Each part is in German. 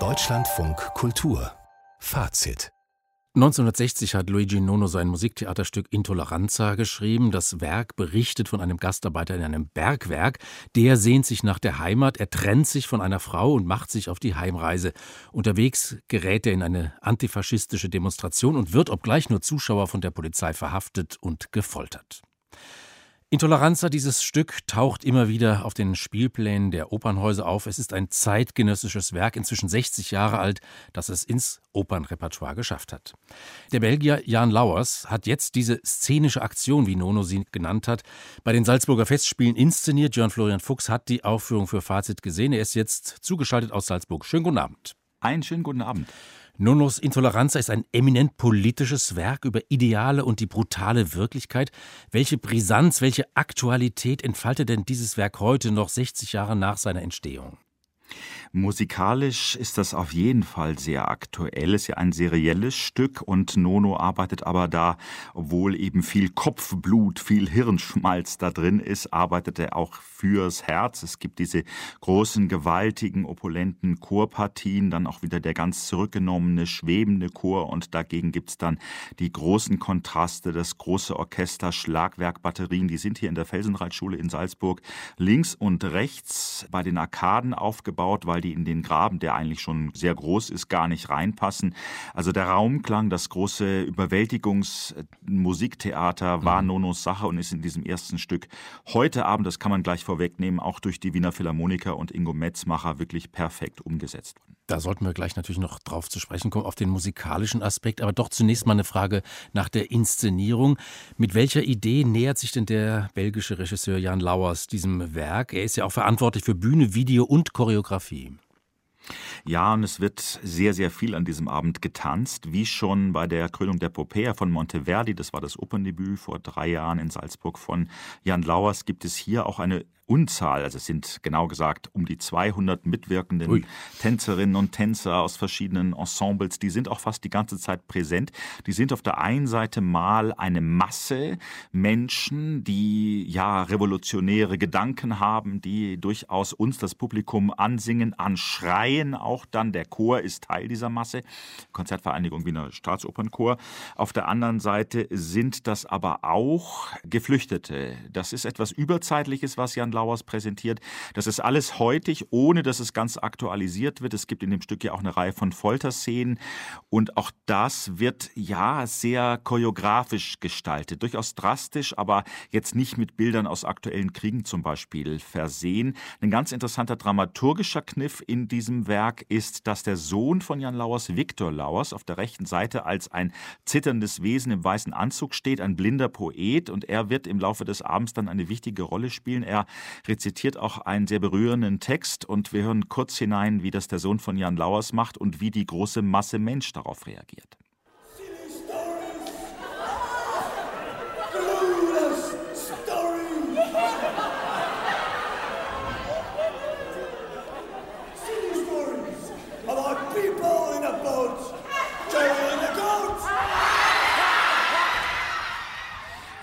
Deutschlandfunk Kultur Fazit 1960 hat Luigi Nono sein Musiktheaterstück Intoleranza geschrieben. Das Werk berichtet von einem Gastarbeiter in einem Bergwerk. Der sehnt sich nach der Heimat, er trennt sich von einer Frau und macht sich auf die Heimreise. Unterwegs gerät er in eine antifaschistische Demonstration und wird, obgleich nur Zuschauer, von der Polizei verhaftet und gefoltert. Intoleranza, dieses Stück, taucht immer wieder auf den Spielplänen der Opernhäuser auf. Es ist ein zeitgenössisches Werk, inzwischen 60 Jahre alt, das es ins Opernrepertoire geschafft hat. Der Belgier Jan Lauers hat jetzt diese szenische Aktion, wie Nono sie genannt hat, bei den Salzburger Festspielen inszeniert. Jörn Florian Fuchs hat die Aufführung für Fazit gesehen. Er ist jetzt zugeschaltet aus Salzburg. Schönen guten Abend. Einen schönen guten Abend. Nonos Intoleranza ist ein eminent politisches Werk über Ideale und die brutale Wirklichkeit. Welche Brisanz, welche Aktualität entfaltet denn dieses Werk heute noch 60 Jahre nach seiner Entstehung? Musikalisch ist das auf jeden Fall sehr aktuell, ist ja ein serielles Stück und Nono arbeitet aber da, obwohl eben viel Kopfblut, viel Hirnschmalz da drin ist, arbeitet er auch fürs Herz. Es gibt diese großen, gewaltigen, opulenten Chorpartien, dann auch wieder der ganz zurückgenommene, schwebende Chor und dagegen gibt's dann die großen Kontraste, das große Orchester, Schlagwerkbatterien, die sind hier in der Felsenreitschule in Salzburg links und rechts bei den Arkaden aufgebaut, weil die in den Graben, der eigentlich schon sehr groß ist, gar nicht reinpassen. Also der Raumklang, das große Überwältigungsmusiktheater war mhm. Nonos Sache und ist in diesem ersten Stück heute Abend, das kann man gleich vorwegnehmen, auch durch die Wiener Philharmoniker und Ingo Metzmacher wirklich perfekt umgesetzt worden. Da sollten wir gleich natürlich noch drauf zu sprechen kommen, auf den musikalischen Aspekt. Aber doch zunächst mal eine Frage nach der Inszenierung. Mit welcher Idee nähert sich denn der belgische Regisseur Jan Lauers diesem Werk? Er ist ja auch verantwortlich für Bühne, Video und Choreografie. Ja, und es wird sehr, sehr viel an diesem Abend getanzt, wie schon bei der Krönung der Popea von Monteverdi. Das war das Operndebüt vor drei Jahren in Salzburg von Jan Lauers. Gibt es hier auch eine Unzahl, also es sind genau gesagt um die 200 mitwirkenden Ui. Tänzerinnen und Tänzer aus verschiedenen Ensembles, die sind auch fast die ganze Zeit präsent. Die sind auf der einen Seite mal eine Masse Menschen, die ja revolutionäre Gedanken haben, die durchaus uns das Publikum ansingen, anschreien. Auch dann der Chor ist Teil dieser Masse. Konzertvereinigung Wiener Staatsopernchor. Auf der anderen Seite sind das aber auch Geflüchtete. Das ist etwas Überzeitliches, was Jan Lauers präsentiert. Das ist alles heutig, ohne dass es ganz aktualisiert wird. Es gibt in dem Stück ja auch eine Reihe von Folterszenen und auch das wird ja sehr choreografisch gestaltet, durchaus drastisch, aber jetzt nicht mit Bildern aus aktuellen Kriegen zum Beispiel versehen. Ein ganz interessanter dramaturgischer Kniff in diesem Werk ist, dass der Sohn von Jan Lauers, Viktor Lauers, auf der rechten Seite als ein zitterndes Wesen im weißen Anzug steht, ein blinder Poet und er wird im Laufe des Abends dann eine wichtige Rolle spielen. Er rezitiert auch einen sehr berührenden Text und wir hören kurz hinein, wie das der Sohn von Jan Lauers macht und wie die große Masse Mensch darauf reagiert.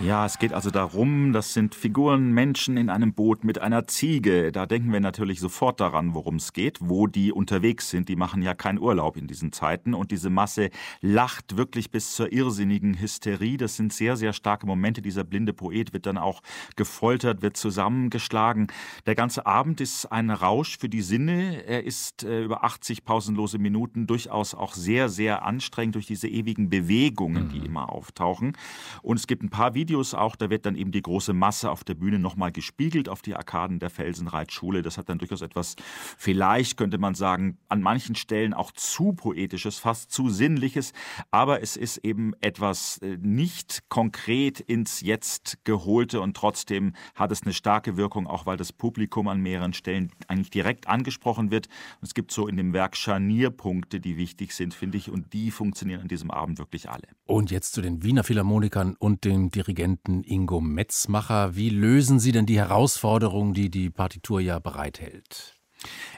Ja, es geht also darum, das sind Figuren, Menschen in einem Boot mit einer Ziege. Da denken wir natürlich sofort daran, worum es geht, wo die unterwegs sind. Die machen ja keinen Urlaub in diesen Zeiten. Und diese Masse lacht wirklich bis zur irrsinnigen Hysterie. Das sind sehr, sehr starke Momente. Dieser blinde Poet wird dann auch gefoltert, wird zusammengeschlagen. Der ganze Abend ist ein Rausch für die Sinne. Er ist äh, über 80 pausenlose Minuten durchaus auch sehr, sehr anstrengend durch diese ewigen Bewegungen, die mhm. immer auftauchen. Und es gibt ein paar Videos, Videos auch, da wird dann eben die große Masse auf der Bühne nochmal gespiegelt auf die Arkaden der Felsenreitschule. Das hat dann durchaus etwas, vielleicht könnte man sagen, an manchen Stellen auch zu poetisches, fast zu sinnliches. Aber es ist eben etwas äh, nicht konkret ins Jetzt geholte und trotzdem hat es eine starke Wirkung, auch weil das Publikum an mehreren Stellen eigentlich direkt angesprochen wird. Und es gibt so in dem Werk Scharnierpunkte, die wichtig sind, finde ich, und die funktionieren an diesem Abend wirklich alle. Und jetzt zu den Wiener Philharmonikern und dem Dirigenten Dirigenten Ingo Metzmacher. Wie lösen Sie denn die Herausforderungen, die die Partitur ja bereithält?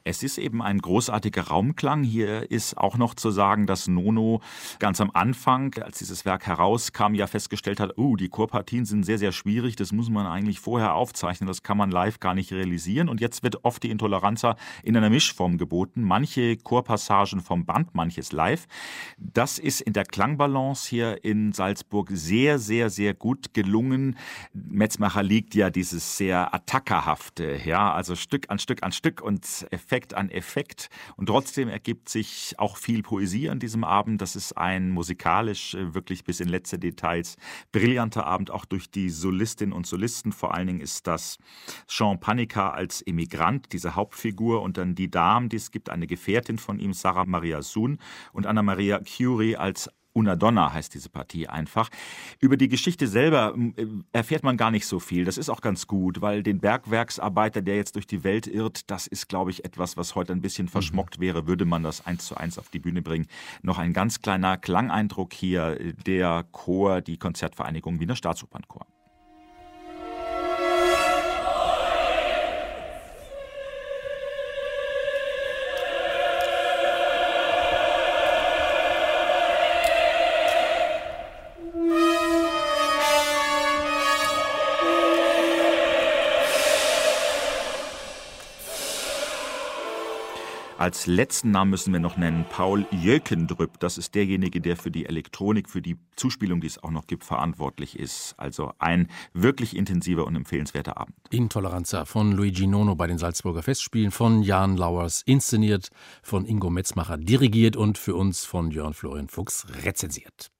Es ist eben ein großartiger Raumklang. Hier ist auch noch zu sagen, dass Nono ganz am Anfang, als dieses Werk herauskam, ja festgestellt hat, oh, die Chorpartien sind sehr, sehr schwierig, das muss man eigentlich vorher aufzeichnen, das kann man live gar nicht realisieren. Und jetzt wird oft die Intoleranza in einer Mischform geboten. Manche Chorpassagen vom Band, manches live. Das ist in der Klangbalance hier in Salzburg sehr, sehr, sehr gut gelungen. Metzmacher liegt ja dieses sehr attackerhafte, ja, also Stück an Stück an Stück und Effekt an Effekt. Und trotzdem ergibt sich auch viel Poesie an diesem Abend. Das ist ein musikalisch äh, wirklich bis in letzte Details brillanter Abend, auch durch die Solistinnen und Solisten. Vor allen Dingen ist das Jean Panica als Emigrant, diese Hauptfigur, und dann die Dame, die es gibt, eine Gefährtin von ihm, Sarah Maria Sun, und Anna Maria Curie als Una Donna heißt diese Partie einfach. Über die Geschichte selber äh, erfährt man gar nicht so viel. Das ist auch ganz gut, weil den Bergwerksarbeiter, der jetzt durch die Welt irrt, das ist, glaube ich, etwas, was heute ein bisschen mhm. verschmockt wäre, würde man das eins zu eins auf die Bühne bringen. Noch ein ganz kleiner Klangeindruck hier, der Chor, die Konzertvereinigung Wiener Staatsopernchor. Als letzten Namen müssen wir noch nennen Paul Jökendrüpp. Das ist derjenige, der für die Elektronik, für die Zuspielung, die es auch noch gibt, verantwortlich ist. Also ein wirklich intensiver und empfehlenswerter Abend. Intoleranza von Luigi Nono bei den Salzburger Festspielen, von Jan Lauers inszeniert, von Ingo Metzmacher dirigiert und für uns von Jörn Florian Fuchs rezensiert.